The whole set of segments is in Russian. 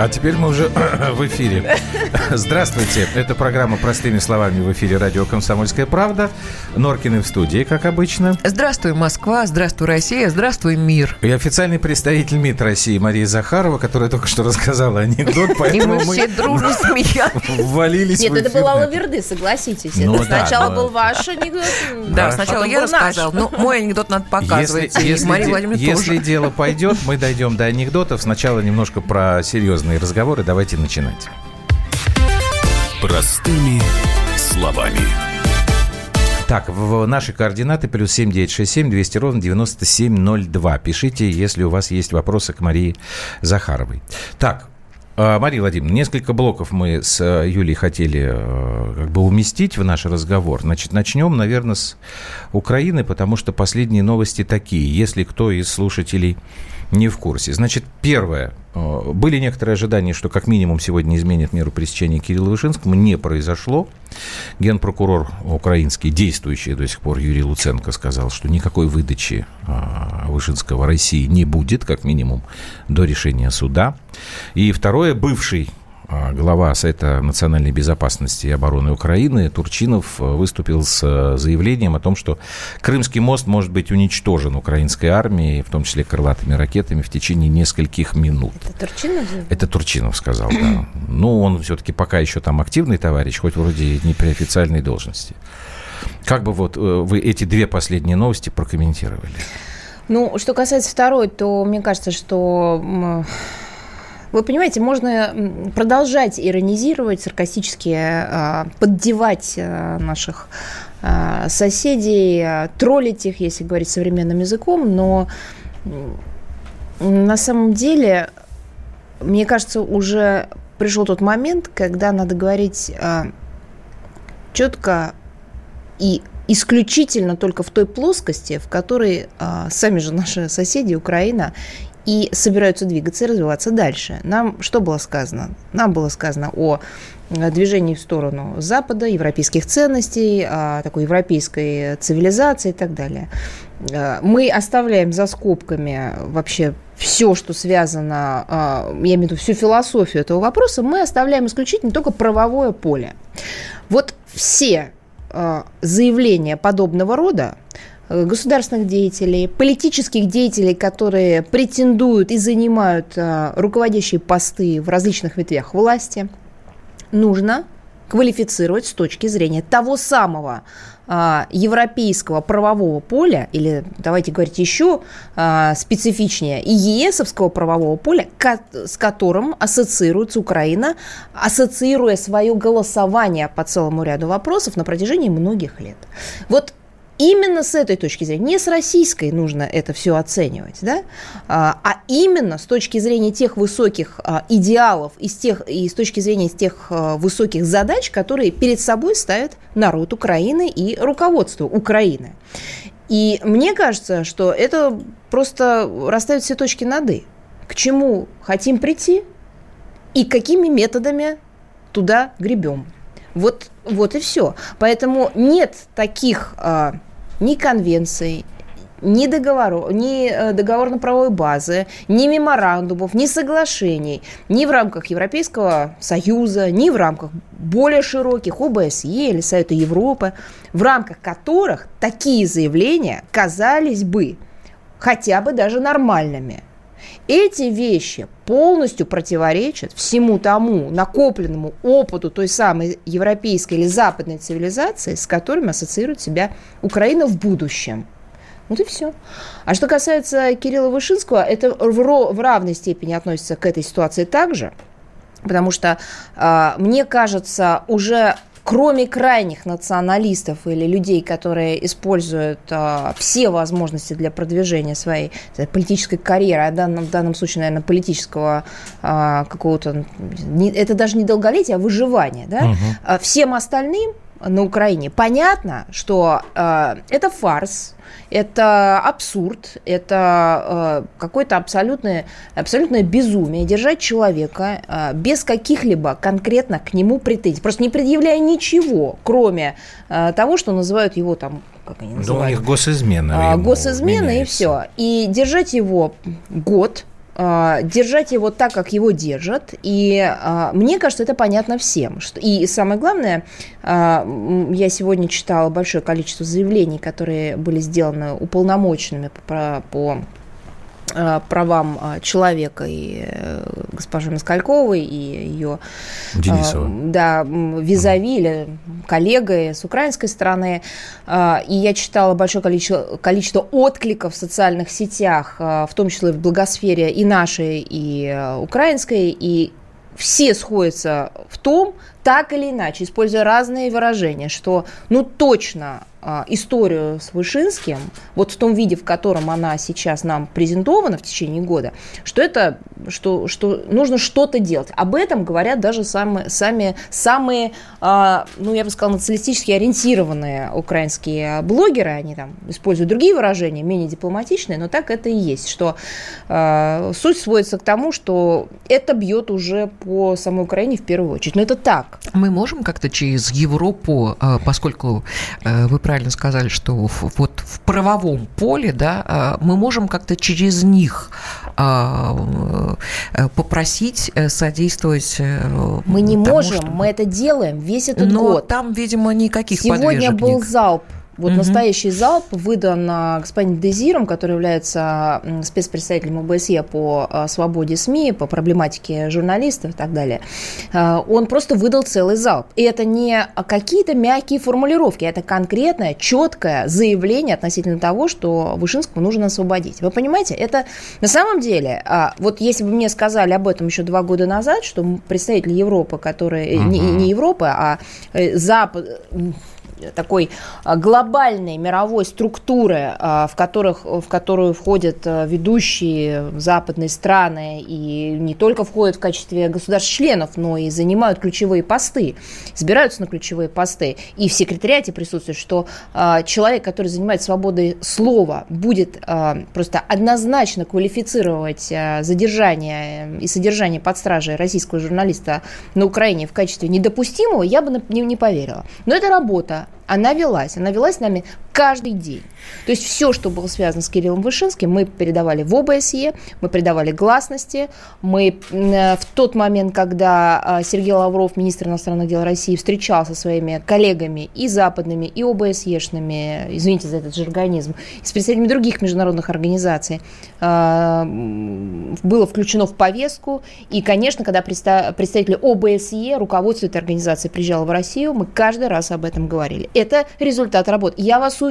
А теперь мы уже в эфире. Здравствуйте. Это программа «Простыми словами» в эфире радио «Комсомольская правда». Норкины в студии, как обычно. Здравствуй, Москва. Здравствуй, Россия. Здравствуй, мир. И официальный представитель МИД России Мария Захарова, которая только что рассказала анекдот, поэтому мы, все дружно смеялись. Ввалились Нет, это была лаверды, согласитесь. Ну, сначала был ваш анекдот. Да, сначала я рассказал. Но мой анекдот надо показывать. Мария Владимировна Если дело пойдет, мы дойдем до анекдотов. Сначала немножко про серьезные разговоры. Давайте начинать. Простыми словами. Так, в наши координаты плюс 7967 200 ровно 9702. Пишите, если у вас есть вопросы к Марии Захаровой. Так, а, Мария Владимировна, несколько блоков мы с э, Юлей хотели э, как бы уместить в наш разговор. Значит, начнем, наверное, с Украины, потому что последние новости такие. Если кто из слушателей не в курсе. Значит, первое. Э, были некоторые ожидания, что как минимум сегодня изменят меру пресечения Кирилла Вышинскому. Не произошло. Генпрокурор украинский, действующий до сих пор Юрий Луценко, сказал, что никакой выдачи э, Вышинского России не будет, как минимум, до решения суда. И второе, бывший а, глава Совета национальной безопасности и обороны Украины Турчинов э, выступил с э, заявлением о том, что Крымский мост может быть уничтожен украинской армией, в том числе крылатыми ракетами, в течение нескольких минут. Это Турчинов? Это Турчинов сказал, да. Ну, он все-таки пока еще там активный товарищ, хоть вроде не при официальной должности. Как бы вот э, вы эти две последние новости прокомментировали? Ну, что касается второй, то мне кажется, что вы понимаете, можно продолжать иронизировать, саркастически а, поддевать а, наших а, соседей, троллить их, если говорить современным языком, но на самом деле, мне кажется, уже пришел тот момент, когда надо говорить четко и исключительно только в той плоскости, в которой а, сами же наши соседи, Украина, и собираются двигаться и развиваться дальше. Нам что было сказано? Нам было сказано о э, движении в сторону Запада, европейских ценностей, такой европейской цивилизации и так далее. Э, мы оставляем за скобками вообще все, что связано, э, я имею в виду всю философию этого вопроса, мы оставляем исключительно только правовое поле. Вот все заявления подобного рода, государственных деятелей, политических деятелей, которые претендуют и занимают а, руководящие посты в различных ветвях власти, нужно квалифицировать с точки зрения того самого а, европейского правового поля, или давайте говорить еще специфичнее, и ЕСовского правового поля, с которым ассоциируется Украина, ассоциируя свое голосование по целому ряду вопросов на протяжении многих лет. Вот именно с этой точки зрения, не с российской нужно это все оценивать, да, а, а именно с точки зрения тех высоких а, идеалов и с, тех, и с точки зрения тех а, высоких задач, которые перед собой ставит народ Украины и руководство Украины. И мне кажется, что это просто расставит все точки над «и». К чему хотим прийти и какими методами туда гребем. Вот, вот и все. Поэтому нет таких ни конвенций, ни договоров, ни э, договорно-правовой базы, ни меморандумов, ни соглашений, ни в рамках Европейского Союза, ни в рамках более широких ОБСЕ или Совета Европы, в рамках которых такие заявления казались бы хотя бы даже нормальными. Эти вещи полностью противоречат всему тому накопленному опыту той самой европейской или западной цивилизации, с которыми ассоциирует себя Украина в будущем. Вот и все. А что касается Кирилла Вышинского, это в равной степени относится к этой ситуации также, потому что, а, мне кажется, уже кроме крайних националистов или людей, которые используют а, все возможности для продвижения своей политической карьеры, а в данном, в данном случае, наверное, политического а, какого-то, не, это даже не долголетие, а выживание, да, угу. всем остальным на Украине понятно, что э, это фарс, это абсурд, это э, какое-то абсолютное, абсолютное безумие держать человека э, без каких-либо конкретно к нему претензий, просто не предъявляя ничего, кроме э, того, что называют его там как они называют? Да у них госизмена. А, госизмена и все. И держать его год, держать его так, как его держат. И э, мне кажется, это понятно всем. И самое главное, э, я сегодня читала большое количество заявлений, которые были сделаны уполномоченными по, по правам э, человека и э, госпожи Москальковой, и ее Денисова. да, визави или коллегой с украинской стороны. И я читала большое количество, количество откликов в социальных сетях, в том числе в благосфере и нашей, и украинской, и все сходятся в том, так или иначе, используя разные выражения, что ну точно историю с Вышинским, вот в том виде, в котором она сейчас нам презентована в течение года, что это, что, что нужно что-то делать. Об этом говорят даже самые, сами, самые, а, ну, я бы сказала, националистически ориентированные украинские блогеры, они там используют другие выражения, менее дипломатичные, но так это и есть, что а, суть сводится к тому, что это бьет уже по самой Украине в первую очередь. Но это так. Мы можем как-то через Европу, поскольку вы правильно сказали, что вот в правовом поле, да, а, мы можем как-то через них а, э, попросить э, содействовать. Э, мы не тому, можем, чтобы... мы это делаем весь этот Но год. там, видимо, никаких Сегодня был нет. залп вот угу. настоящий залп выдан господином Дезиром, который является спецпредставителем ОБСЕ по а, свободе СМИ, по проблематике журналистов и так далее. А, он просто выдал целый залп. И это не какие-то мягкие формулировки, это конкретное, четкое заявление относительно того, что Вышинского нужно освободить. Вы понимаете, это на самом деле, а, вот если бы мне сказали об этом еще два года назад, что представители Европы, которые, угу. не, не Европы, а э, Запад такой а, глобальной мировой структуры, а, в, которых, в которую входят а, ведущие западные страны и не только входят в качестве государств-членов, но и занимают ключевые посты, избираются на ключевые посты. И в секретариате присутствует, что человек, который занимает свободой слова, будет просто однозначно квалифицировать задержание и содержание под стражей российского журналиста на Украине в качестве недопустимого, я бы не поверила. Но это работа, она велась. Она велась нами каждый день. То есть все, что было связано с Кириллом Вышинским, мы передавали в ОБСЕ, мы придавали гласности. Мы э, в тот момент, когда э, Сергей Лавров, министр иностранных дел России, встречался со своими коллегами и западными, и ОБСЕшными, извините за этот жаргонизм, и с представителями других международных организаций, э, было включено в повестку. И, конечно, когда представители ОБСЕ, руководство этой организации приезжало в Россию, мы каждый раз об этом говорили. Это результат работы. Я вас уверяю,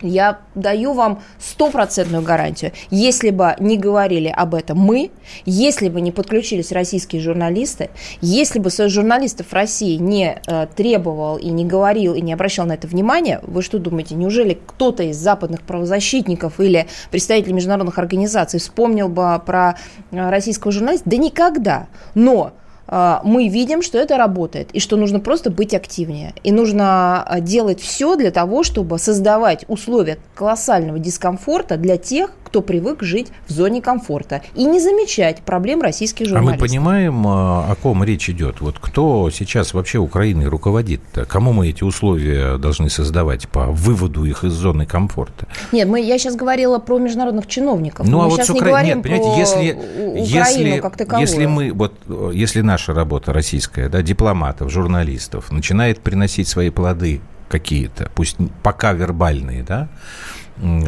я даю вам стопроцентную гарантию. Если бы не говорили об этом мы, если бы не подключились российские журналисты, если бы Союз журналистов России не э, требовал и не говорил и не обращал на это внимание, вы что думаете, неужели кто-то из западных правозащитников или представителей международных организаций вспомнил бы про э, российского журналиста? Да никогда. Но мы видим, что это работает, и что нужно просто быть активнее. И нужно а, делать все для того, чтобы создавать условия колоссального дискомфорта для тех, кто привык жить в зоне комфорта, и не замечать проблем российских журналистов. А мы понимаем, а, о ком речь идет? Вот кто сейчас вообще Украиной руководит? -то? Кому мы эти условия должны создавать по выводу их из зоны комфорта? Нет, мы, я сейчас говорила про международных чиновников. Ну, мы а вот с Укра... Нет, понимаете, если, Украину если, как таковую. если мы, вот, если наша работа российская, да, дипломатов, журналистов, начинает приносить свои плоды какие-то, пусть пока вербальные, да,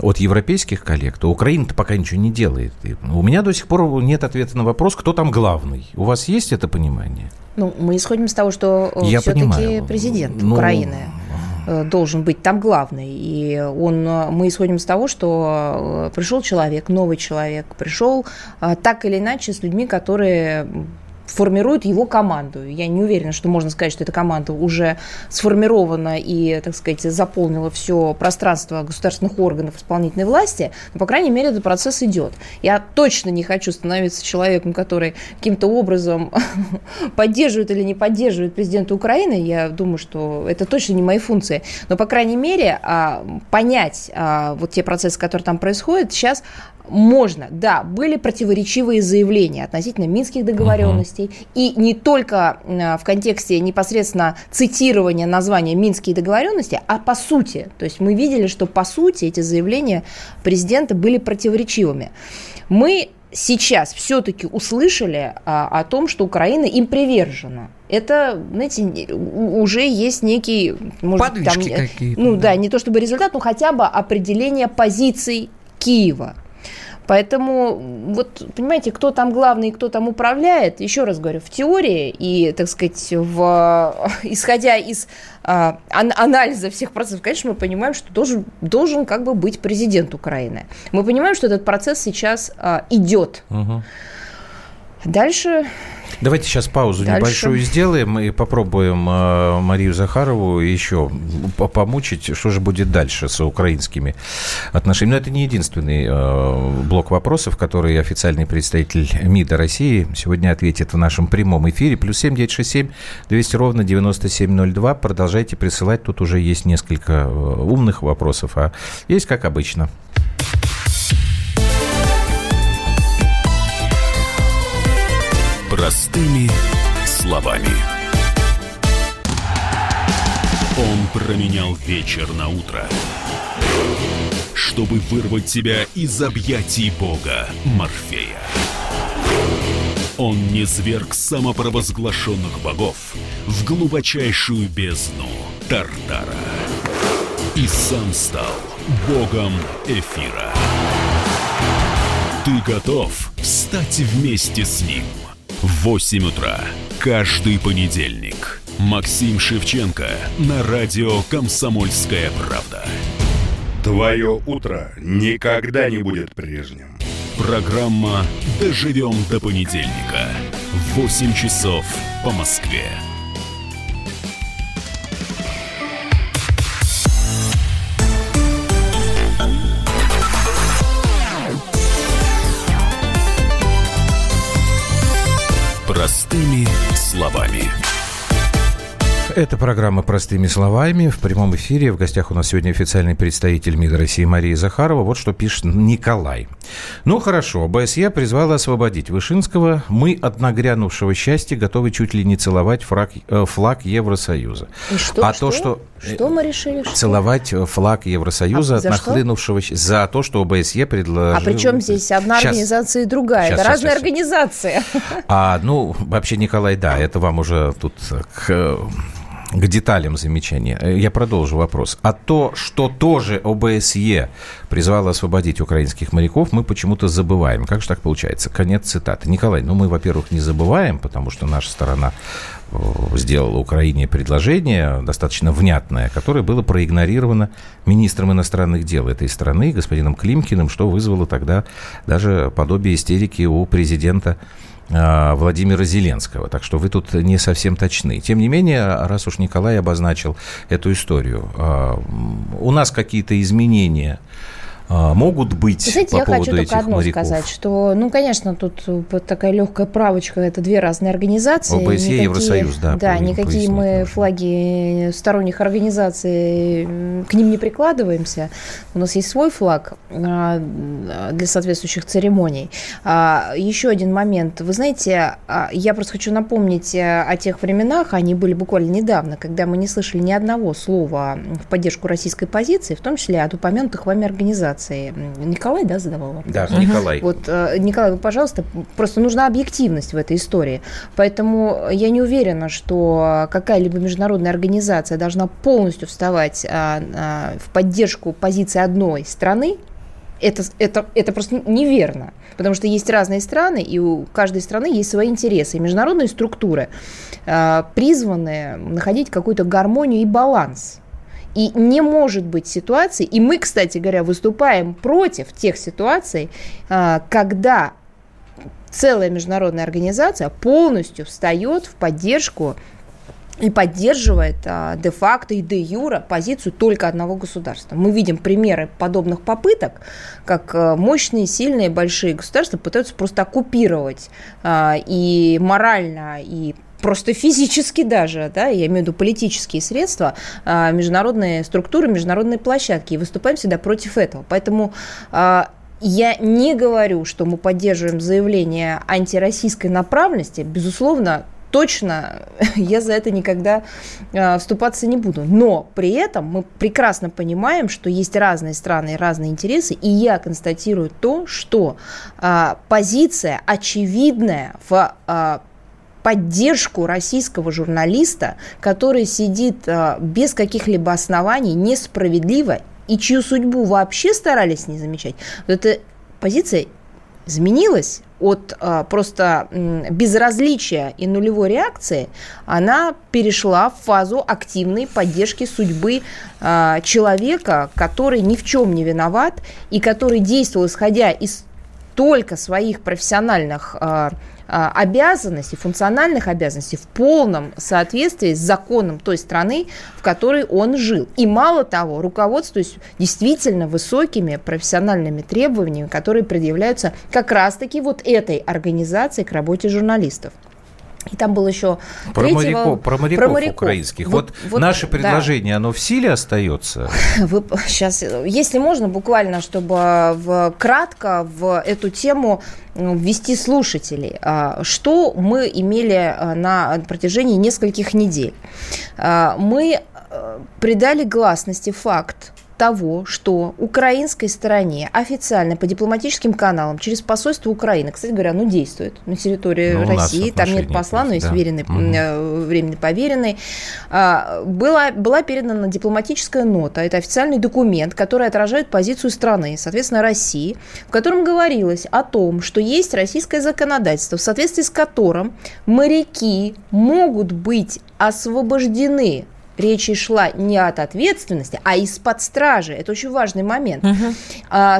от европейских коллег, то Украина-то пока ничего не делает. И у меня до сих пор нет ответа на вопрос, кто там главный. У вас есть это понимание? Ну, мы исходим из того, что э, все-таки президент ну, Украины э, должен быть там главный. И он, э, мы исходим из того, что пришел человек, новый человек, пришел так или иначе с людьми, которые формирует его команду. Я не уверена, что можно сказать, что эта команда уже сформирована и, так сказать, заполнила все пространство государственных органов исполнительной власти, но, по крайней мере, этот процесс идет. Я точно не хочу становиться человеком, который каким-то образом поддерживает или не поддерживает президента Украины. Я думаю, что это точно не мои функции. Но, по крайней мере, а, понять а, вот те процессы, которые там происходят, сейчас можно. Да, были противоречивые заявления относительно минских договоренностей, договоренностей, и не только в контексте непосредственно цитирования названия Минские договоренности, а по сути. То есть мы видели, что по сути эти заявления президента были противоречивыми. Мы сейчас все-таки услышали а, о том, что Украина им привержена. Это, знаете, уже есть некий... Может, Подвижки там, какие-то. Ну да. да, не то чтобы результат, но хотя бы определение позиций Киева. Поэтому, вот, понимаете, кто там главный, кто там управляет, еще раз говорю, в теории и, так сказать, в, исходя из а, анализа всех процессов, конечно, мы понимаем, что должен, должен как бы быть президент Украины. Мы понимаем, что этот процесс сейчас а, идет. Угу. Дальше Давайте сейчас паузу Дальше. небольшую сделаем и попробуем э, Марию Захарову еще помучить, что же будет дальше с украинскими отношениями. Но это не единственный э, блок вопросов, который официальный представитель МИДа России сегодня ответит в нашем прямом эфире. Плюс семь девять шесть семь двести ровно девяносто семь ноль два. Продолжайте присылать. Тут уже есть несколько э, умных вопросов, а есть как обычно. Простыми словами. Он променял вечер на утро, чтобы вырвать себя из объятий Бога Морфея. Он не зверг самопровозглашенных богов в глубочайшую бездну Тартара. И сам стал богом эфира. Ты готов встать вместе с ним – в 8 утра каждый понедельник. Максим Шевченко на радио «Комсомольская правда». Твое утро никогда не будет прежним. Программа «Доживем до понедельника» в 8 часов по Москве. Это программа «Простыми словами». В прямом эфире в гостях у нас сегодня официальный представитель МИДа России Мария Захарова. Вот что пишет Николай. Ну, хорошо, ОБСЕ призвала освободить Вышинского. Мы от нагрянувшего счастья готовы чуть ли не целовать флаг, э, флаг Евросоюза. И что? А что? то, что... Что мы решили? Что? Целовать флаг Евросоюза а, от нахлынувшего... Что? За то, что ОБСЕ предложил... А при чем здесь одна сейчас. организация и другая? Сейчас, это сейчас, разные сейчас. организации. А, ну, вообще, Николай, да, это вам уже тут к к деталям замечания. Э, я продолжу вопрос. А то, что тоже ОБСЕ призвало освободить украинских моряков, мы почему-то забываем. Как же так получается? Конец цитаты. Николай, ну мы, во-первых, не забываем, потому что наша сторона э, сделала Украине предложение достаточно внятное, которое было проигнорировано министром иностранных дел этой страны, господином Климкиным, что вызвало тогда даже подобие истерики у президента Владимира Зеленского. Так что вы тут не совсем точны. Тем не менее, раз уж Николай обозначил эту историю, а, у нас какие-то изменения а, могут быть Знаете, по я поводу хочу этих только одно моряков? сказать, что, ну, конечно, тут такая легкая правочка, это две разные организации. ОБСЕ никакие, Евросоюз, да. Да, никакие мы нужно. флаги сторонних организаций, к ним не прикладываемся. У нас есть свой флаг а, для соответствующих церемоний. А, еще один момент. Вы знаете, я просто хочу напомнить э, о тех временах, они были буквально недавно, когда мы не слышали ни одного слова в поддержку российской позиции, в том числе от упомянутых вами организаций организации. Николай, да, задавал вопрос? Да, Николай. Вот, э, Николай, вы, пожалуйста, просто нужна объективность в этой истории. Поэтому я не уверена, что какая-либо международная организация должна полностью вставать а, а, в поддержку позиции одной страны, это, это, это просто неверно. Потому что есть разные страны, и у каждой страны есть свои интересы. И международные структуры э, призваны находить какую-то гармонию и баланс. И не может быть ситуации, и мы, кстати говоря, выступаем против тех ситуаций, а, когда целая международная организация полностью встает в поддержку и поддерживает а, де-факто и де-юра позицию только одного государства. Мы видим примеры подобных попыток, как а, мощные, сильные, большие государства пытаются просто оккупировать а, и морально, и просто физически даже, да, я имею в виду политические средства, а, международные структуры, международные площадки, и выступаем всегда против этого. Поэтому а, я не говорю, что мы поддерживаем заявление антироссийской направленности. Безусловно, точно я за это никогда э, вступаться не буду. Но при этом мы прекрасно понимаем, что есть разные страны и разные интересы, и я констатирую то, что позиция очевидная в поддержку российского журналиста, который сидит э, без каких-либо оснований, несправедливо, и чью судьбу вообще старались не замечать, эта позиция изменилась от а, просто безразличия и нулевой реакции, она перешла в фазу активной поддержки судьбы а, человека, который ни в чем не виноват и который действовал исходя из только своих профессиональных обязанностей, функциональных обязанностей в полном соответствии с законом той страны, в которой он жил. И мало того, руководствуясь действительно высокими профессиональными требованиями, которые предъявляются как раз-таки вот этой организации к работе журналистов. И там был еще про, третьего, моряков, про моряков, про моряков украинских. Вот, вот, вот наше предложение, да. оно в силе остается? Вы, сейчас, если можно, буквально, чтобы в, кратко в эту тему ввести слушателей. А, что мы имели а, на протяжении нескольких недель? А, мы придали гласности факт того, что украинской стороне официально по дипломатическим каналам через посольство Украины, кстати говоря, ну действует на территории ну, России, там нет посла, но есть да. веренный, угу. временно поверенный, а, была, была передана дипломатическая нота, это официальный документ, который отражает позицию страны, соответственно, России, в котором говорилось о том, что есть российское законодательство, в соответствии с которым моряки могут быть освобождены речь шла не от ответственности, а из-под стражи. Это очень важный момент. Угу.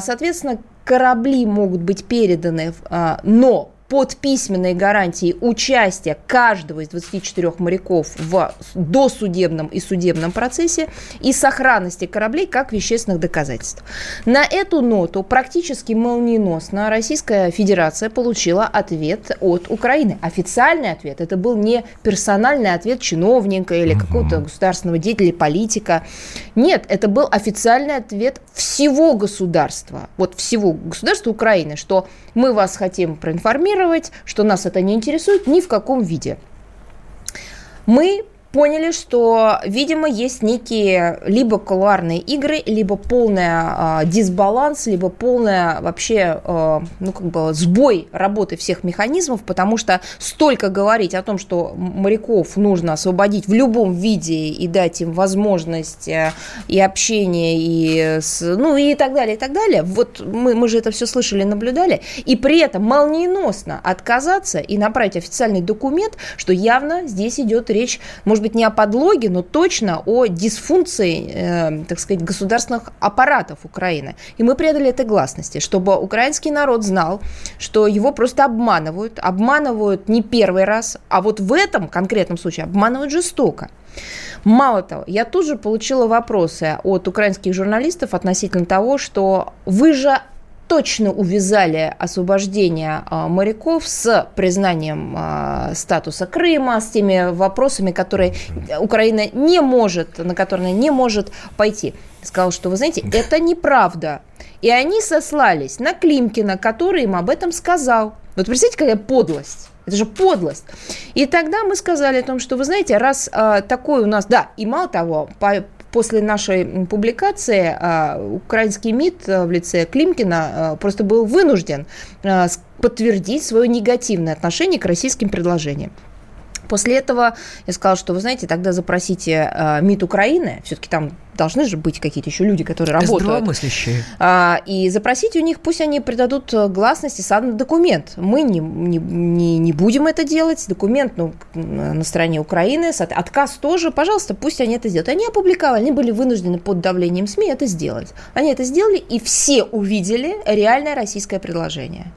Соответственно, корабли могут быть переданы, а, но под письменной гарантией участия каждого из 24 моряков в досудебном и судебном процессе и сохранности кораблей как вещественных доказательств. На эту ноту практически молниеносно Российская Федерация получила ответ от Украины. Официальный ответ. Это был не персональный ответ чиновника или какого-то государственного деятеля, политика. Нет, это был официальный ответ всего государства. Вот всего государства Украины, что мы вас хотим проинформировать, что нас это не интересует ни в каком виде. Мы поняли, что, видимо, есть некие либо кулуарные игры, либо полная э, дисбаланс, либо полная вообще, э, ну, как бы сбой работы всех механизмов, потому что столько говорить о том, что моряков нужно освободить в любом виде и дать им возможность э, и общения, и, с, ну, и так далее, и так далее. Вот мы, мы же это все слышали, наблюдали. И при этом молниеносно отказаться и направить официальный документ, что явно здесь идет речь, может может быть, не о подлоге, но точно о дисфункции, э, так сказать, государственных аппаратов Украины. И мы предали этой гласности, чтобы украинский народ знал, что его просто обманывают. Обманывают не первый раз, а вот в этом конкретном случае обманывают жестоко. Мало того, я тут же получила вопросы от украинских журналистов относительно того, что вы же точно увязали освобождение а, моряков с признанием а, статуса Крыма, с теми вопросами, которые Украина не может, на которые она не может пойти. Сказал, что, вы знаете, это неправда. И они сослались на Климкина, который им об этом сказал. Вот представьте, какая подлость. Это же подлость. И тогда мы сказали о том, что, вы знаете, раз э, такой у нас, да, и мало того, по, после нашей публикации а, украинский МИД а, в лице Климкина а, просто был вынужден подтвердить свое негативное отношение к российским предложениям. После этого я сказала, что, вы знаете, тогда запросите э, МИД Украины, все-таки там должны же быть какие-то еще люди, которые работают. Здравомыслящие. А, и запросите у них, пусть они придадут э, гласности сам документ. Мы не, не, не, не будем это делать. Документ ну, на стороне Украины, отказ тоже, пожалуйста, пусть они это сделают. Они опубликовали, они были вынуждены под давлением СМИ это сделать. Они это сделали, и все увидели реальное российское предложение.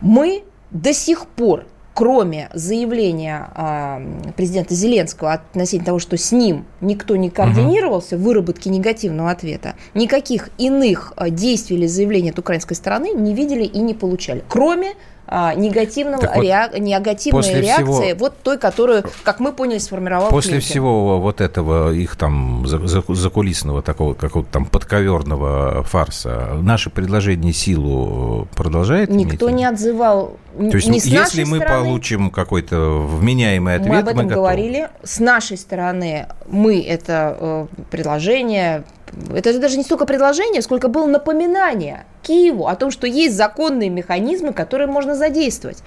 Мы до сих пор кроме заявления э, президента Зеленского относительно того, что с ним никто не координировался в выработке негативного ответа, никаких иных э, действий или заявлений от украинской стороны не видели и не получали, кроме а, негативного вот реак... негативной реакции, всего... вот той, которую, как мы поняли, сформировал После Клинтон. всего вот этого их там закулисного такого какого-то там подковерного фарса, наше предложение силу продолжает Никто иметь? не отзывал то есть, не с если мы стороны, получим какой-то вменяемый ответ, мы об этом мы говорили. С нашей стороны мы это э, предложение это даже не столько предложение, сколько было напоминание Киеву о том, что есть законные механизмы, которые можно задействовать.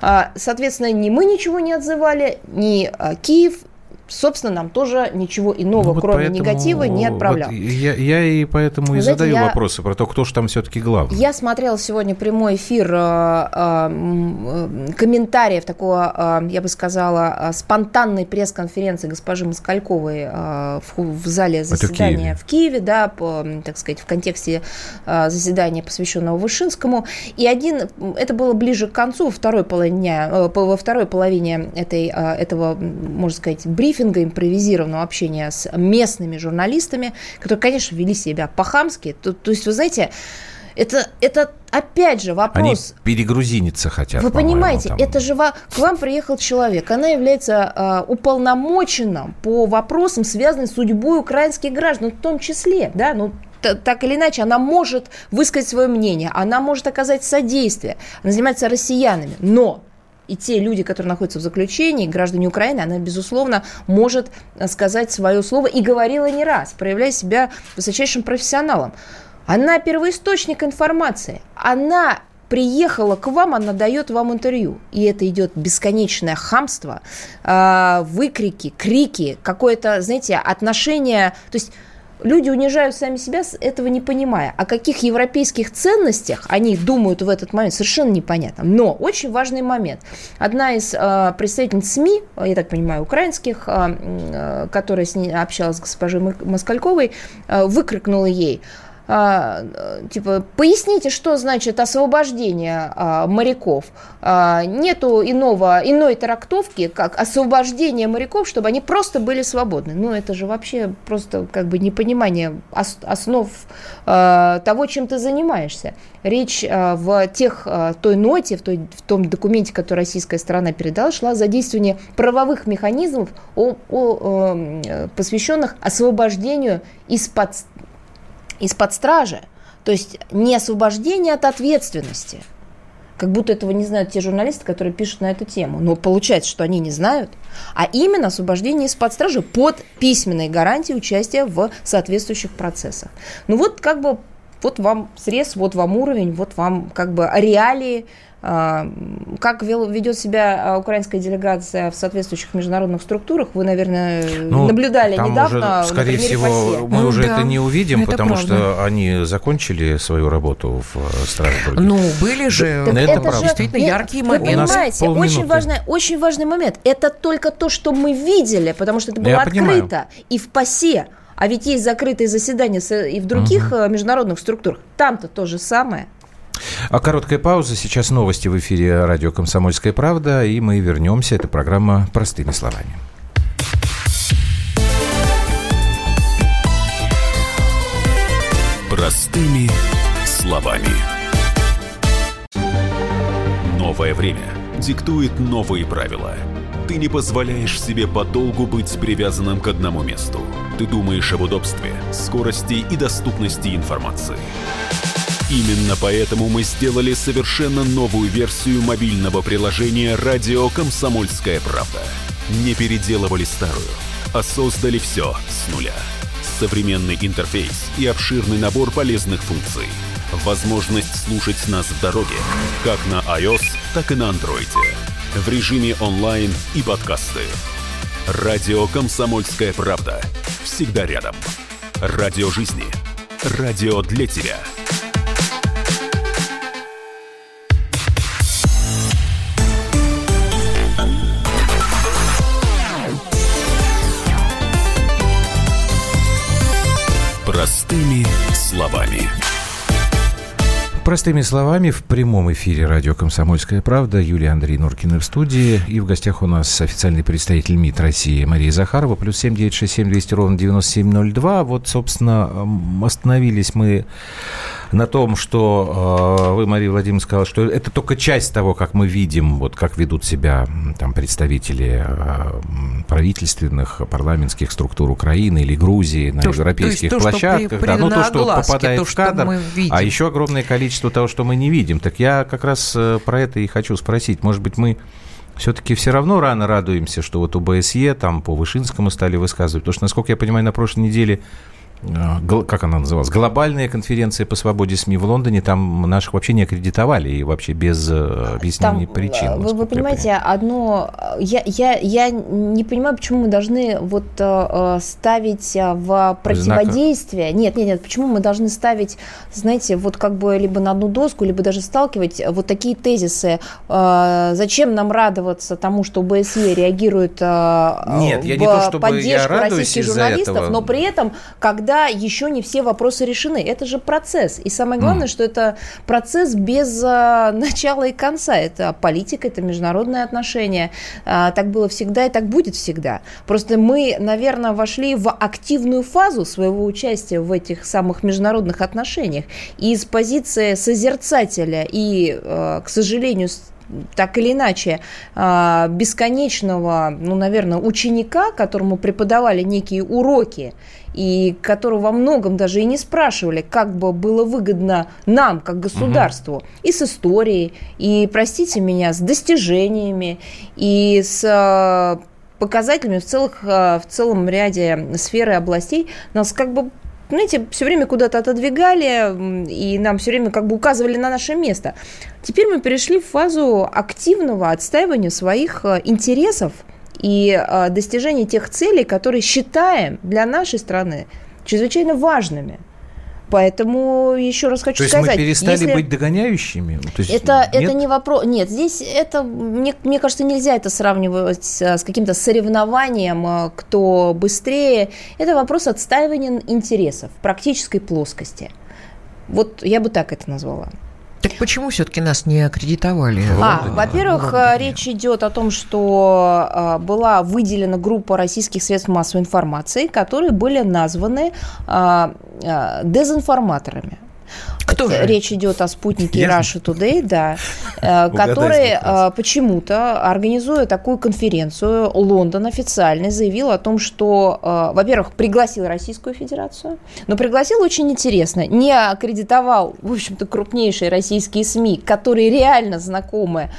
А, соответственно, ни мы ничего не отзывали, ни а, Киев, собственно, нам тоже ничего иного, ну, вот кроме поэтому, негатива, не отправлял. Вот я, я и поэтому Вы и знаете, задаю я, вопросы про то, кто же там все-таки главный. Я смотрела сегодня прямой эфир э, э, комментариев такого, э, я бы сказала, э, спонтанной пресс-конференции госпожи Москальковой э, в, в зале заседания в Киеве, да, по, так сказать, в контексте э, заседания, посвященного Вышинскому. И один, это было ближе к концу, второй половине, э, во второй половине этой, э, этого, можно сказать, брифинга, брифинга, импровизированного общения с местными журналистами, которые, конечно, вели себя по-хамски. То, то есть, вы знаете, это, это опять же вопрос... Они перегрузиниться хотят. Вы понимаете, там... это же во... к вам приехал человек, она является э, уполномоченным по вопросам, связанным с судьбой украинских граждан, в том числе, да, ну так или иначе, она может высказать свое мнение, она может оказать содействие, она занимается россиянами, но и те люди, которые находятся в заключении, граждане Украины, она, безусловно, может сказать свое слово и говорила не раз, проявляя себя высочайшим профессионалом. Она первоисточник информации. Она приехала к вам, она дает вам интервью. И это идет бесконечное хамство, а, выкрики, крики, какое-то, знаете, отношение. То есть люди унижают сами себя, этого не понимая. О каких европейских ценностях они думают в этот момент, совершенно непонятно. Но очень важный момент. Одна из э, представительниц СМИ, я так понимаю, украинских, э, э, которая с ней общалась с госпожой Москальковой, э, выкрикнула ей – типа, поясните, что значит освобождение а, моряков. А, нету иного, иной трактовки, как освобождение моряков, чтобы они просто были свободны. Ну, это же вообще просто как бы непонимание основ того, чем ты занимаешься. Речь в тех, той ноте, в, той, в том документе, который российская сторона передала, шла о задействовании правовых механизмов, о, о, э, посвященных освобождению из-под из-под стражи. То есть не освобождение от ответственности. Как будто этого не знают те журналисты, которые пишут на эту тему. Но получается, что они не знают. А именно освобождение из-под стражи под письменной гарантией участия в соответствующих процессах. Ну вот как бы вот вам срез, вот вам уровень, вот вам как бы реалии а, как ведет себя а, украинская делегация в соответствующих международных структурах, вы, наверное, ну, наблюдали недавно. Уже, скорее всего, мы ну, уже да, это не увидим, потому правда. что они закончили свою работу в э, Страсбурге. Ну, были же так это, это правда. действительно нет, яркие моменты. Вы понимаете, очень важный, очень важный момент. Это только то, что мы видели, потому что это было Я открыто понимаю. и в ПАСЕ. А ведь есть закрытые заседания и в других угу. международных структурах. Там-то то же самое. А короткая пауза. Сейчас новости в эфире радио «Комсомольская правда». И мы вернемся. Это программа «Простыми словами». Простыми словами. Новое время диктует новые правила. Ты не позволяешь себе подолгу быть привязанным к одному месту. Ты думаешь об удобстве, скорости и доступности информации. Именно поэтому мы сделали совершенно новую версию мобильного приложения «Радио Комсомольская правда». Не переделывали старую, а создали все с нуля. Современный интерфейс и обширный набор полезных функций. Возможность слушать нас в дороге, как на iOS, так и на Android. В режиме онлайн и подкасты. Радио «Комсомольская правда». Всегда рядом. Радио жизни. Радио для тебя. Простыми словами. Простыми словами, в прямом эфире радио «Комсомольская правда» Юлия Андрей Нуркина в студии. И в гостях у нас официальный представитель МИД России Мария Захарова. Плюс семь девять шесть семь двести ровно девяносто семь ноль два. Вот, собственно, остановились мы на том, что э, вы, Мария Владимировна, сказала, что это только часть того, как мы видим, вот как ведут себя там представители э, правительственных, парламентских структур Украины или Грузии на то, европейских то площадках. То, да, ну, то, что огласке, попадает то, в кадр, а еще огромное количество того, что мы не видим. Так я как раз э, про это и хочу спросить. Может быть, мы все-таки все равно рано радуемся, что вот у БСЕ там по Вышинскому стали высказывать. Потому что, насколько я понимаю, на прошлой неделе как она называлась, глобальная конференция по свободе СМИ в Лондоне, там наших вообще не аккредитовали и вообще без э, объяснений там, причин. Вы, вы понимаете, одно, я, я, я не понимаю, почему мы должны вот э, ставить в противодействие, Знака. нет, нет, нет, почему мы должны ставить, знаете, вот как бы либо на одну доску, либо даже сталкивать вот такие тезисы, э, зачем нам радоваться тому, что ОБСЕ реагирует нет, в я не то, чтобы поддержку я российских журналистов, этого. но при этом, когда когда еще не все вопросы решены. Это же процесс. И самое главное, mm. что это процесс без а, начала и конца. Это политика, это международные отношения. А, так было всегда и так будет всегда. Просто мы, наверное, вошли в активную фазу своего участия в этих самых международных отношениях. И из позиции созерцателя и, а, к сожалению, так или иначе, а, бесконечного, ну, наверное, ученика, которому преподавали некие уроки, и которого во многом даже и не спрашивали, как бы было выгодно нам, как государству, угу. и с историей, и, простите меня, с достижениями, и с а, показателями в, целых, а, в целом ряде сфер и областей, нас как бы знаете, все время куда-то отодвигали, и нам все время как бы указывали на наше место. Теперь мы перешли в фазу активного отстаивания своих а, интересов – и а, достижение тех целей, которые считаем для нашей страны чрезвычайно важными. Поэтому еще раз хочу То сказать. есть мы перестали если... быть догоняющими? То есть это, нет? это не вопрос. Нет, здесь это, мне, мне кажется, нельзя это сравнивать с, каким-то соревнованием, а, кто быстрее. Это вопрос отстаивания интересов в практической плоскости. Вот я бы так это назвала. Так почему все-таки нас не аккредитовали? А, во-первых, речь идет о том, что а, была выделена группа российских средств массовой информации, которые были названы а, а, дезинформаторами. Кто же? Речь идет о спутнике Ясно. Russia Today, да, э, который э, почему-то, организуя такую конференцию, Лондон официально заявил о том, что, э, во-первых, пригласил Российскую Федерацию, но пригласил очень интересно, не аккредитовал, в общем-то, крупнейшие российские СМИ, которые реально знакомы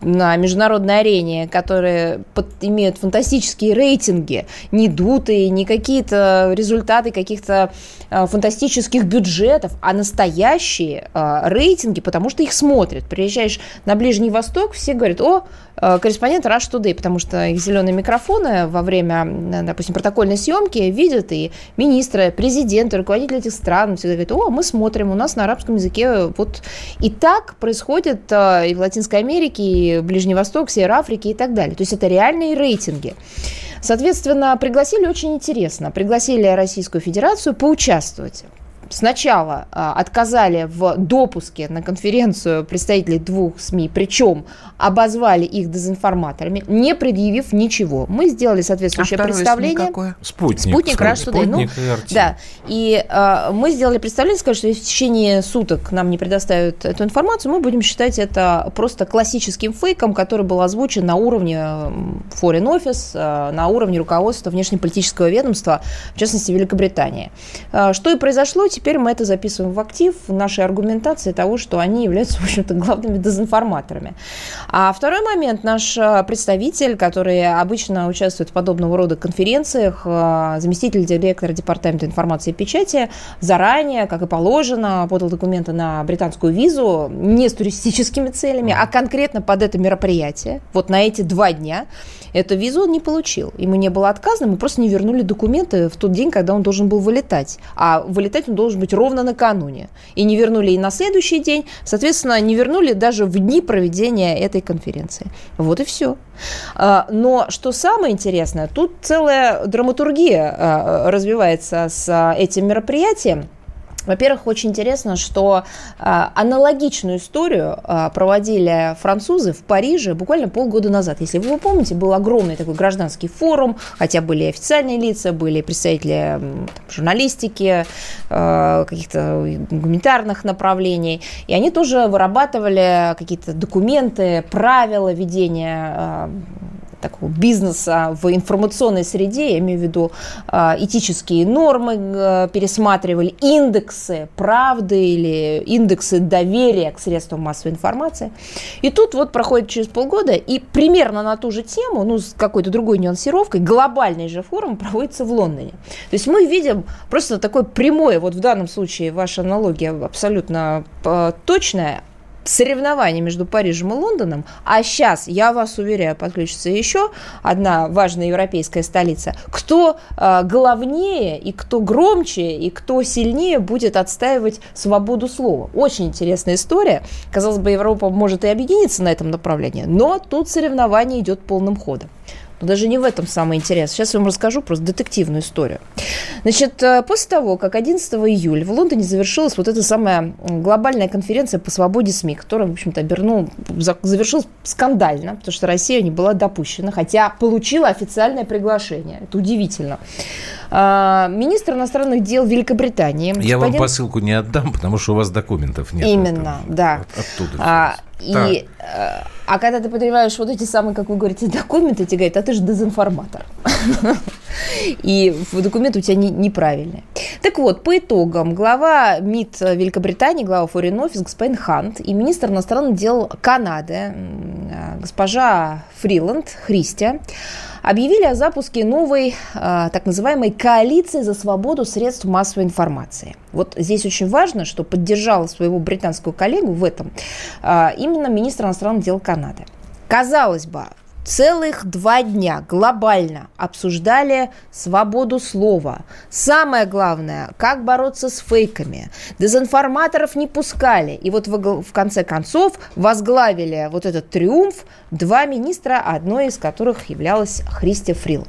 на международной арене, которые под, имеют фантастические рейтинги, не дутые, не какие-то результаты каких-то э, фантастических бюджетов, а настоящие э, рейтинги, потому что их смотрят. Приезжаешь на Ближний Восток, все говорят, о, корреспондент Rush Today, потому что их зеленые микрофоны во время, э, допустим, протокольной съемки видят и министры, президенты, руководители этих стран, всегда говорят, о, мы смотрим, у нас на арабском языке вот. И так происходит э, и в Латинской Америке, и Ближний Восток, Север Африки и так далее. То есть это реальные рейтинги. Соответственно, пригласили очень интересно. Пригласили Российскую Федерацию поучаствовать сначала а, отказали в допуске на конференцию представителей двух СМИ, причем обозвали их дезинформаторами, не предъявив ничего. Мы сделали соответствующее а представление. Какое? Спутник. Спутник, Rush Спутник ну, и Да. И а, мы сделали представление, сказали, что если в течение суток нам не предоставят эту информацию, мы будем считать это просто классическим фейком, который был озвучен на уровне Foreign Office, а, на уровне руководства внешнеполитического ведомства, в частности, Великобритании. А, что и произошло, теперь мы это записываем в актив в нашей аргументации того, что они являются, в общем-то, главными дезинформаторами. А второй момент, наш э, представитель, который обычно участвует в подобного рода конференциях, э, заместитель директора Департамента информации и печати, заранее, как и положено, подал документы на британскую визу не с туристическими целями, а конкретно под это мероприятие, вот на эти два дня, эту визу он не получил. Ему не было отказано, мы просто не вернули документы в тот день, когда он должен был вылетать. А вылетать он должен быть ровно накануне. И не вернули и на следующий день, соответственно, не вернули даже в дни проведения этой конференции. Вот и все. А, но что самое интересное, тут целая драматургия а, развивается с этим мероприятием. Во-первых, очень интересно, что э, аналогичную историю э, проводили французы в Париже буквально полгода назад. Если вы помните, был огромный такой гражданский форум, хотя были официальные лица, были представители там, журналистики, э, каких-то гуманитарных направлений, и они тоже вырабатывали какие-то документы, правила ведения такого бизнеса в информационной среде, я имею в виду а, этические нормы э, пересматривали, индексы правды или индексы доверия к средствам массовой информации. И тут вот проходит через полгода, и примерно на ту же тему, ну, с какой-то другой нюансировкой, глобальный же форум проводится в Лондоне. То есть мы видим просто такое прямое, вот в данном случае ваша аналогия абсолютно э, точная, соревнования между Парижем и Лондоном, а сейчас, я вас уверяю, подключится еще одна важная европейская столица, кто э, главнее и кто громче и кто сильнее будет отстаивать свободу слова. Очень интересная история. Казалось бы, Европа может и объединиться на этом направлении, но тут соревнование идет полным ходом. Но даже не в этом самое интересное. Сейчас я вам расскажу просто детективную историю. Значит, э, после того, как 11 июля в Лондоне завершилась вот эта самая глобальная конференция по свободе СМИ, которая, в общем-то, обернул, завершилась скандально, потому что Россия не была допущена, хотя получила официальное приглашение. Это удивительно. А, министр иностранных дел Великобритании. Я господин... вам посылку не отдам, потому что у вас документов нет. Именно, да. Оттуда. А, и, э, а когда ты понимаешь вот эти самые, как вы говорите, документы, тебе говорят, а ты же дезинформатор. И документы у тебя не, неправильные. Так вот, по итогам, глава МИД Великобритании, глава Foreign Office, господин Хант, и министр иностранных дел Канады, э, госпожа Фриланд, Христия, объявили о запуске новой а, так называемой коалиции за свободу средств массовой информации. Вот здесь очень важно, что поддержала своего британского коллегу в этом а, именно министр иностранных дел Канады. Казалось бы, целых два дня глобально обсуждали свободу слова. Самое главное, как бороться с фейками. Дезинформаторов не пускали. И вот в, конце концов возглавили вот этот триумф два министра, одной из которых являлась Христи Фриланд.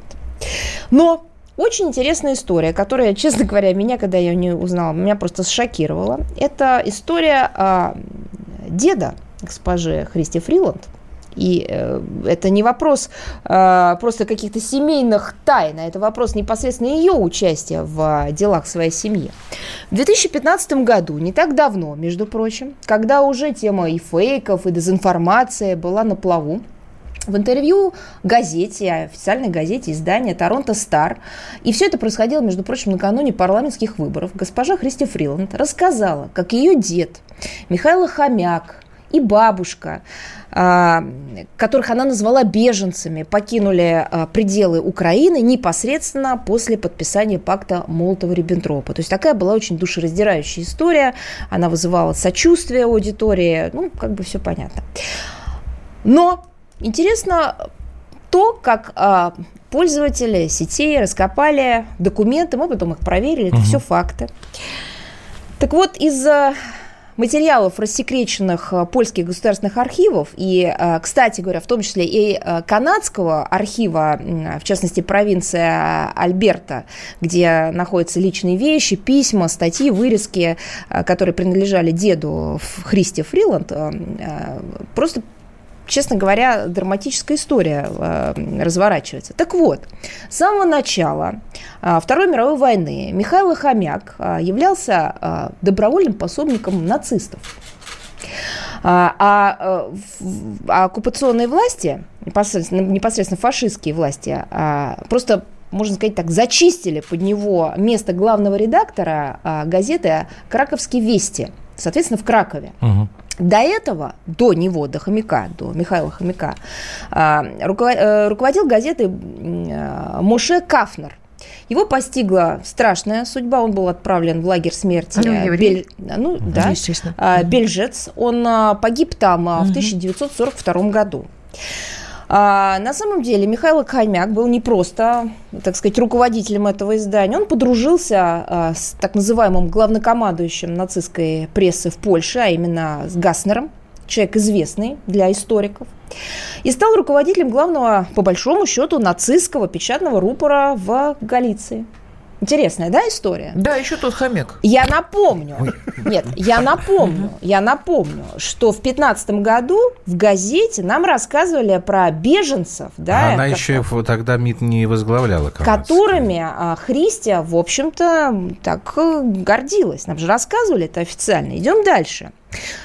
Но очень интересная история, которая, честно говоря, меня, когда я не узнала, меня просто шокировала. Это история э, деда госпожи Христи Фриланд, и э, это не вопрос э, просто каких-то семейных тайн, а это вопрос непосредственно ее участия в делах своей семьи. В 2015 году, не так давно, между прочим, когда уже тема и фейков, и дезинформации была на плаву, в интервью газете, официальной газете издания «Торонто Стар», и все это происходило, между прочим, накануне парламентских выборов, госпожа Христи Фриланд рассказала, как ее дед Михаил Хомяк и бабушка которых она назвала беженцами, покинули а, пределы Украины непосредственно после подписания пакта Молотова-Риббентропа. То есть такая была очень душераздирающая история, она вызывала сочувствие аудитории, ну, как бы все понятно. Но интересно то, как а, пользователи сетей раскопали документы, мы потом их проверили, это угу. все факты. Так вот, из-за материалов, рассекреченных э, польских государственных архивов, и, э, кстати говоря, в том числе и э, канадского архива, в частности, провинция Альберта, где находятся личные вещи, письма, статьи, вырезки, которые принадлежали деду Христи Фриланд, просто честно говоря, драматическая история э, разворачивается. Так вот, с самого начала э, Второй мировой войны Михаил Хомяк э, являлся э, добровольным пособником нацистов. А, а, а оккупационные власти, непосредственно, непосредственно фашистские власти, а, просто можно сказать так, зачистили под него место главного редактора а, газеты «Краковские вести», соответственно, в Кракове. Угу. До этого, до него, до Хомяка, до Михаила Хомяка, а, э, руководил газетой а, Моше Кафнер. Его постигла страшная судьба. Он был отправлен в лагерь смерти. Ну, Бель... ну да, естественно. А, Бельжец. Он погиб там в 1942 году. А, на самом деле Михаил Хомяк был не просто, так сказать, руководителем этого издания. Он подружился а, с так называемым главнокомандующим нацистской прессы в Польше, а именно с Гаснером, человек известный для историков, и стал руководителем главного, по большому счету, нацистского печатного рупора в Галиции. Интересная, да, история? Да, еще тот хомяк. Я напомню, нет, я напомню, я напомню, что в 15 году в газете нам рассказывали про беженцев, да, Она еще тогда МИД не возглавляла. Которыми а, Христия, в общем-то, так э, гордилась. Нам же рассказывали это официально. Идем дальше.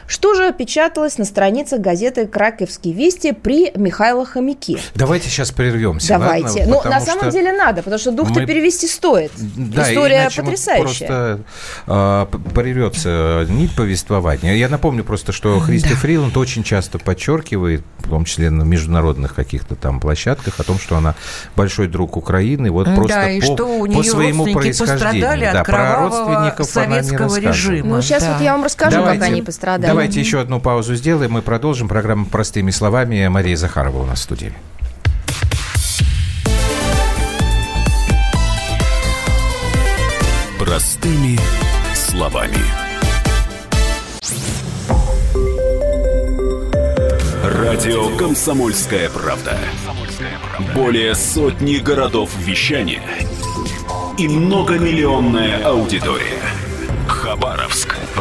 Что же печаталось на страницах газеты «Краковские вести» при Михаиле Хомяке? Давайте сейчас прервемся. Давайте. Ладно? Ну, на самом деле надо, потому что дух-то мы... перевести стоит. Да, История потрясающая. просто э, прервется нить повествования. Я напомню просто, что Христи да. Фриланд очень часто подчеркивает, в том числе на международных каких-то там площадках, о том, что она большой друг Украины. Вот просто да, и по, что у нее по своему происхождению. Да, про родственников советского режима. Ну, сейчас да. вот я вам расскажу, Давайте. как они пострадали пострадали. Давайте еще одну паузу сделаем. Мы продолжим программу «Простыми словами». Мария Захарова у нас в студии. Простыми словами. Радио «Комсомольская правда». Более сотни городов вещания и многомиллионная аудитория. Хабаровск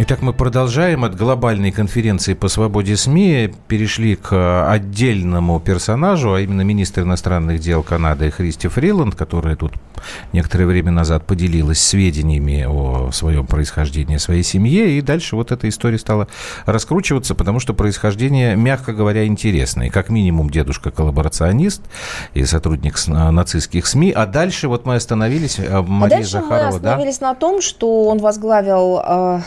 Итак, мы продолжаем. От глобальной конференции по свободе СМИ перешли к отдельному персонажу, а именно министр иностранных дел Канады Христи Фриланд, которая тут некоторое время назад поделилась сведениями о своем происхождении, своей семье. И дальше вот эта история стала раскручиваться, потому что происхождение, мягко говоря, интересное. Как минимум дедушка коллаборационист и сотрудник нацистских СМИ. А дальше вот мы остановились, э, Мария а дальше Захарова, мы остановились да? на том, что он возглавил э,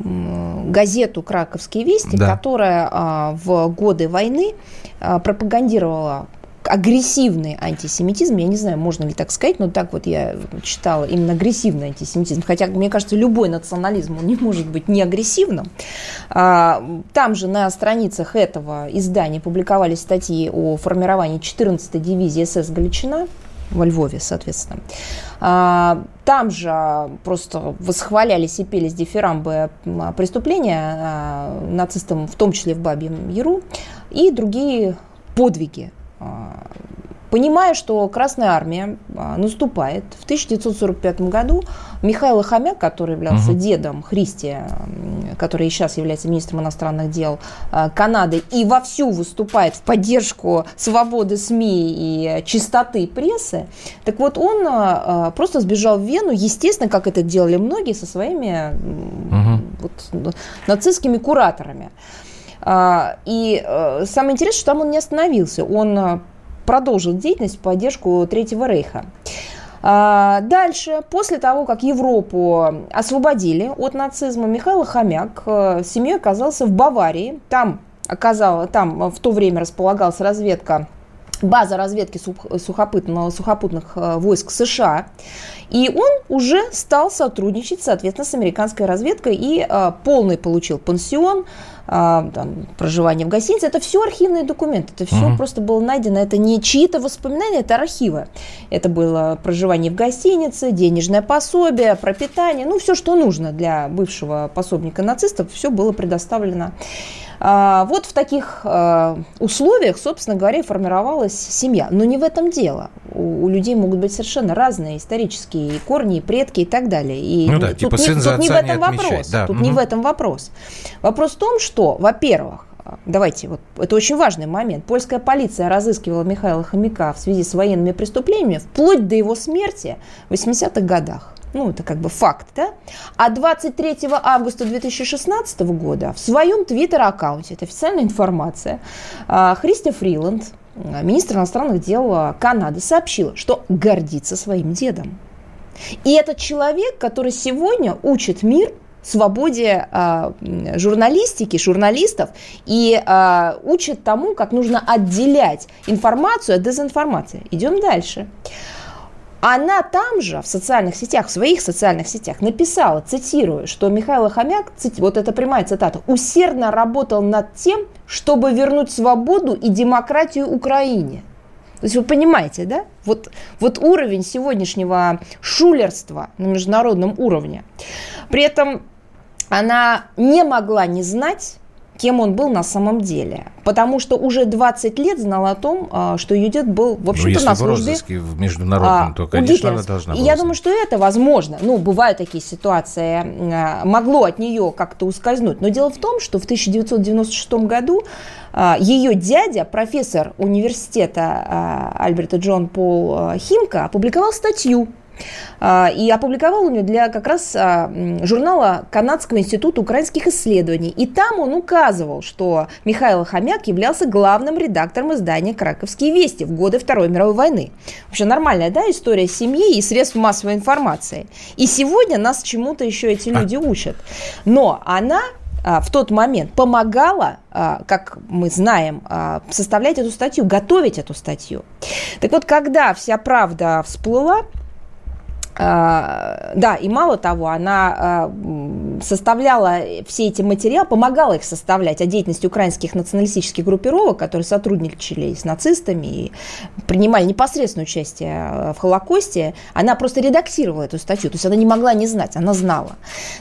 газету «Краковские вести», да. которая а, в годы войны а, пропагандировала агрессивный антисемитизм, я не знаю, можно ли так сказать, но так вот я читала, именно агрессивный антисемитизм, хотя, мне кажется, любой национализм, он не может быть не агрессивным. А, там же на страницах этого издания публиковались статьи о формировании 14-й дивизии СС «Галичина», во Львове, соответственно. А, там же просто восхвалялись и пелись дифирамбы преступления а, нацистам, в том числе в Бабьем Яру, и другие подвиги а, Понимая, что Красная Армия наступает, в 1945 году Михаил Хомяк, который являлся угу. дедом Христи, который и сейчас является министром иностранных дел а, Канады, и вовсю выступает в поддержку свободы СМИ и чистоты прессы, так вот он а, просто сбежал в Вену, естественно, как это делали многие, со своими угу. вот, нацистскими кураторами. И э, самое интересное, что там он не остановился. Он продолжил деятельность в поддержку Третьего Рейха. А, дальше, после того, как Европу освободили от нацизма, Михаил Хомяк э, с семьей оказался в Баварии. Там, оказал, там в то время располагалась разведка база разведки сухопутных, сухопутных э, войск США. И он уже стал сотрудничать, соответственно, с американской разведкой и э, полный получил пансион, там, проживание в гостинице. Это все архивные документы, это все угу. просто было найдено. Это не чьи-то воспоминания, это архивы. Это было проживание в гостинице, денежное пособие, пропитание, ну все, что нужно для бывшего пособника нацистов, все было предоставлено. А, вот в таких а, условиях, собственно говоря, формировалась семья. Но не в этом дело. У людей могут быть совершенно разные исторические корни, предки и так далее. И ну да, тут типа не, сын за тут не в этом вопрос. Да. Тут угу. не в этом вопрос. Вопрос в том, что, во-первых, давайте, вот это очень важный момент. Польская полиция разыскивала Михаила Хомяка в связи с военными преступлениями вплоть до его смерти в 80-х годах. Ну, это как бы факт, да? А 23 августа 2016 года в своем твиттер-аккаунте, это официальная информация, а, Христи Фриланд, министр иностранных дел Канады, сообщила, что гордится своим дедом. И это человек, который сегодня учит мир свободе э, журналистики, журналистов и э, учит тому, как нужно отделять информацию от дезинформации. Идем дальше. Она там же, в социальных сетях, в своих социальных сетях написала, цитирую, что Михаил Хомяк, вот это прямая цитата, усердно работал над тем, чтобы вернуть свободу и демократию Украине. То есть вы понимаете, да? Вот, вот уровень сегодняшнего шулерства на международном уровне. При этом она не могла не знать, кем он был на самом деле. Потому что уже 20 лет знала о том, а, что ее дед был, в общем-то, ну, на службе. в в международном, а, то, конечно, она должна была я думаю, что это возможно. Ну, бывают такие ситуации. А, могло от нее как-то ускользнуть. Но дело в том, что в 1996 году а, ее дядя, профессор университета Альберта Джон Пол Химка, опубликовал статью и опубликовал у него для как раз а, журнала Канадского института украинских исследований. И там он указывал, что Михаил Хомяк являлся главным редактором издания «Краковские вести» в годы Второй мировой войны. Вообще нормальная, да, история семьи и средств массовой информации. И сегодня нас чему-то еще эти люди учат. Но она а, в тот момент помогала, как мы знаем, составлять эту статью, готовить эту статью. Так вот, когда вся правда всплыла, а, да, и мало того, она а, составляла все эти материалы, помогала их составлять о деятельности украинских националистических группировок, которые сотрудничали с нацистами и принимали непосредственное участие а, в Холокосте. Она просто редактировала эту статью, то есть она не могла не знать, она знала.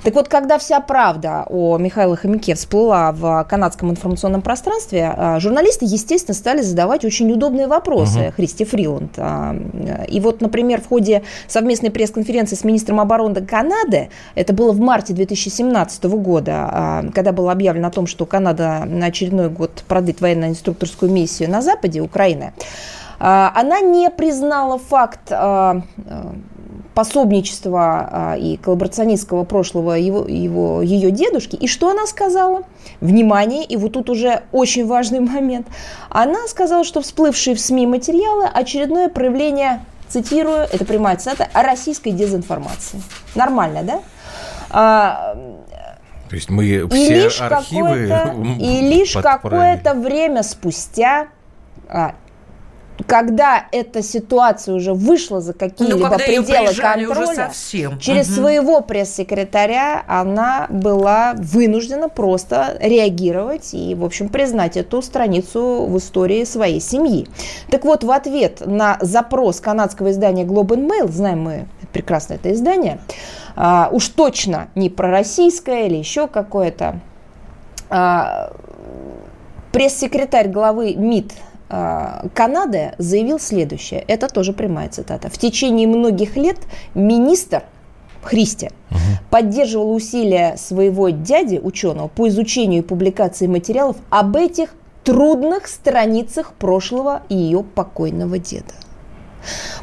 Так вот, когда вся правда о Михаиле Хомяке всплыла в канадском информационном пространстве, журналисты, естественно, стали задавать очень удобные вопросы угу. Христи Фриланд. И вот, например, в ходе совместной пресс пресс-конференции с министром обороны Канады, это было в марте 2017 года, а, когда было объявлено о том, что Канада на очередной год продлит военно-инструкторскую миссию на западе Украины, а, она не признала факт а, пособничества и коллаборационистского прошлого его, его, ее дедушки. И что она сказала? Внимание, и вот тут уже очень важный момент. Она сказала, что всплывшие в СМИ материалы – очередное проявление цитирую, это прямая цитата, о российской дезинформации. Нормально, да? А, то есть мы все и лишь архивы И лишь какое-то время спустя а, когда эта ситуация уже вышла за какие-либо ну, пределы контроля, через угу. своего пресс-секретаря она была вынуждена просто реагировать и, в общем, признать эту страницу в истории своей семьи. Так вот, в ответ на запрос канадского издания Globe and Mail, знаем мы прекрасно это издание, а, уж точно не пророссийское или еще какое-то, а, пресс-секретарь главы МИД Канады заявил следующее. Это тоже прямая цитата. В течение многих лет министр Христи угу. поддерживал усилия своего дяди, ученого, по изучению и публикации материалов об этих трудных страницах прошлого ее покойного деда.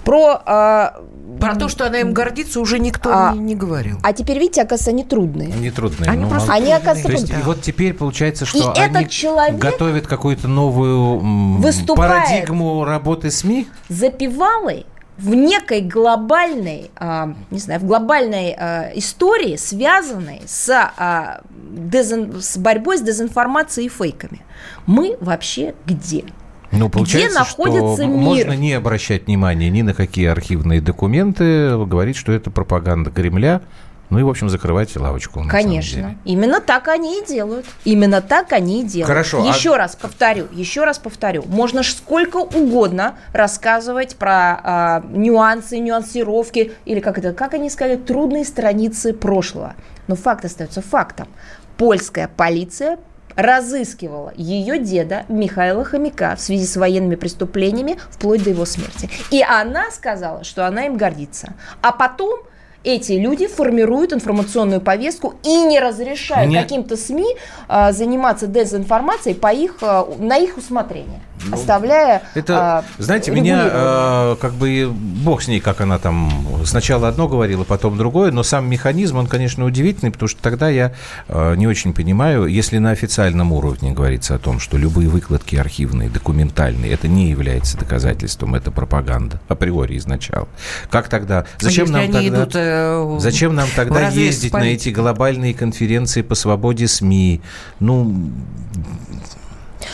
Про, а, Про то, что она им гордится, уже никто а, не, не говорил. А теперь, видите, оказывается, они трудные. Они трудные. Они, ну, просто они оказывается, то есть, да. И вот теперь получается, что и они человек готовят какую-то новую парадигму работы СМИ? Запевалой в некой глобальной, а, не знаю, в глобальной а, истории, связанной с, а, дезин, с борьбой с дезинформацией и фейками. Мы вообще где? Ну, получается, где находится что мир. Можно не обращать внимания ни на какие архивные документы, говорить, что это пропаганда Кремля, ну и, в общем, закрывайте лавочку. Конечно. Именно так они и делают. Именно так они и делают. Хорошо. Еще а... раз повторю, еще раз повторю. Можно сколько угодно рассказывать про а, нюансы, нюансировки, или как это, как они сказали, трудные страницы прошлого. Но факт остается фактом. Польская полиция разыскивала ее деда Михаила Хомяка в связи с военными преступлениями вплоть до его смерти. И она сказала, что она им гордится. А потом эти люди формируют информационную повестку и не разрешают Мне... каким-то СМИ а, заниматься дезинформацией по их, а, на их усмотрение. Ну, оставляя Это, а, знаете, меня а, как бы бог с ней, как она там сначала одно говорила, потом другое, но сам механизм, он, конечно, удивительный, потому что тогда я а, не очень понимаю, если на официальном уровне говорится о том, что любые выкладки архивные, документальные, это не является доказательством, это пропаганда априори изначально. Как тогда? Зачем нам тогда? Идут, э, зачем нам тогда ездить на эти глобальные конференции по свободе СМИ? Ну,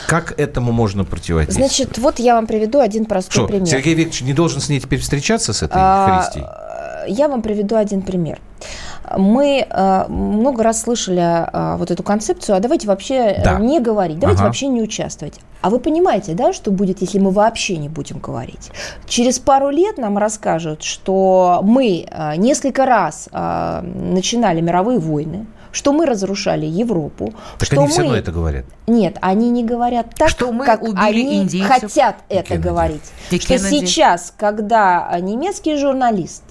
Как этому можно противодействовать? Значит, вот я вам приведу один простой Что, пример. Сергей Викторович не должен с ней теперь встречаться, с этой А, Христей? Я вам приведу один пример. Мы э, много раз слышали э, вот эту концепцию, а давайте вообще э, Да. не говорить, давайте Ага. вообще не участвовать. А вы понимаете, да, что будет, если мы вообще не будем говорить? Через пару лет нам расскажут, что мы э, несколько раз э, начинали мировые войны, что мы разрушали Европу, Так что они мы... все равно это говорят. Нет, они не говорят так, Что мы как убили они индейцев. хотят это Кеннеди. говорить. И что Кеннеди. сейчас, когда немецкий журналист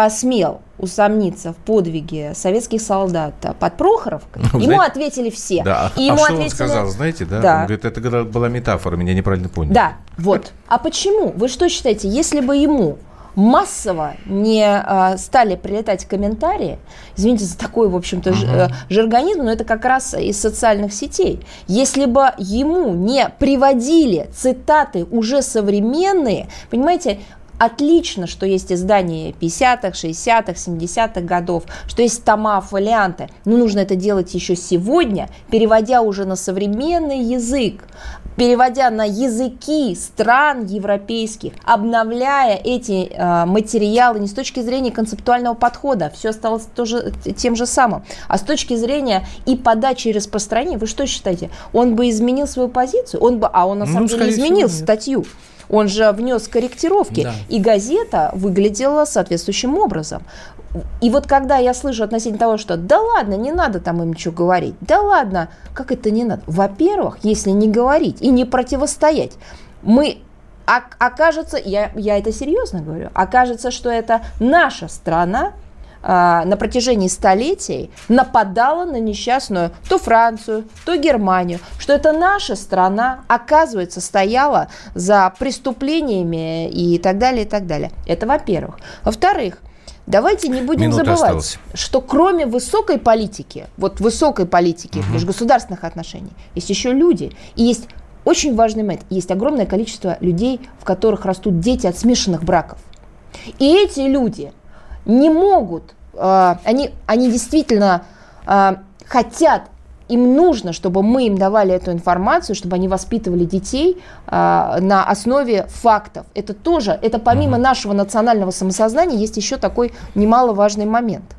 посмел усомниться в подвиге советских солдат а, под Прохоровкой, Ну, ему знаете- ответили все. Да. И а ему что ответили... он сказал, знаете, да? Да. Он говорит, это была метафора, меня неправильно поняли. Да, вот. А почему? Вы что считаете, если бы ему массово не а, стали прилетать комментарии, извините за такой, в общем-то, э, жаргонизм, но это как раз из социальных сетей. Если бы ему не приводили цитаты уже современные, понимаете, Отлично, что есть издания 50-х, 60-х, 70-х годов, что есть тома, фолианты. Но нужно это делать еще сегодня, переводя уже на современный язык, переводя на языки стран европейских, обновляя эти э, материалы не с точки зрения концептуального подхода, все осталось тоже тем же самым, а с точки зрения и подачи и распространения. Вы что считаете? Он бы изменил свою позицию? Он бы, а он на Ну, самом деле скорее всего, изменил нет. Он же внес корректировки, Да. и газета выглядела соответствующим образом. И вот когда я слышу относительно того, что да ладно, не надо там им ничего говорить, да ладно, как это не надо? Во-первых, если не говорить и не противостоять, мы ок- окажется, я, я это серьезно говорю, окажется, что это наша страна на протяжении столетий нападала на несчастную то Францию, то Германию, что это наша страна, оказывается, стояла за преступлениями и так далее, и так далее. Это во-первых. Во-вторых, Давайте не будем Минута забывать, осталась. что кроме высокой политики, вот высокой политики межгосударственных отношений, есть еще люди. И есть очень важный момент. Есть огромное количество людей, в которых растут дети от смешанных браков. И эти люди не могут, э, они, они действительно э, хотят, им нужно, чтобы мы им давали эту информацию, чтобы они воспитывали детей э, на основе фактов. Это тоже, это помимо нашего национального самосознания есть еще такой немаловажный момент.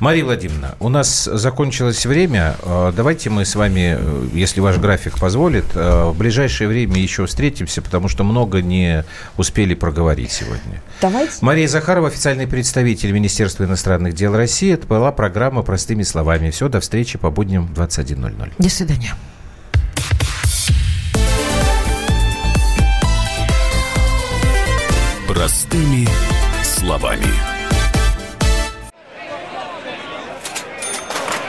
Мария Владимировна, у нас закончилось время. Э, Давайте мы с вами, э, если ваш график позволит, э, в ближайшее время еще встретимся, потому что много не успели проговорить сегодня. Давайте. Мария Захарова, официальный представитель Министерства иностранных дел России. Это была программа «Простыми словами». Все, до встречи по будням в 21.00. До свидания. Простыми словами.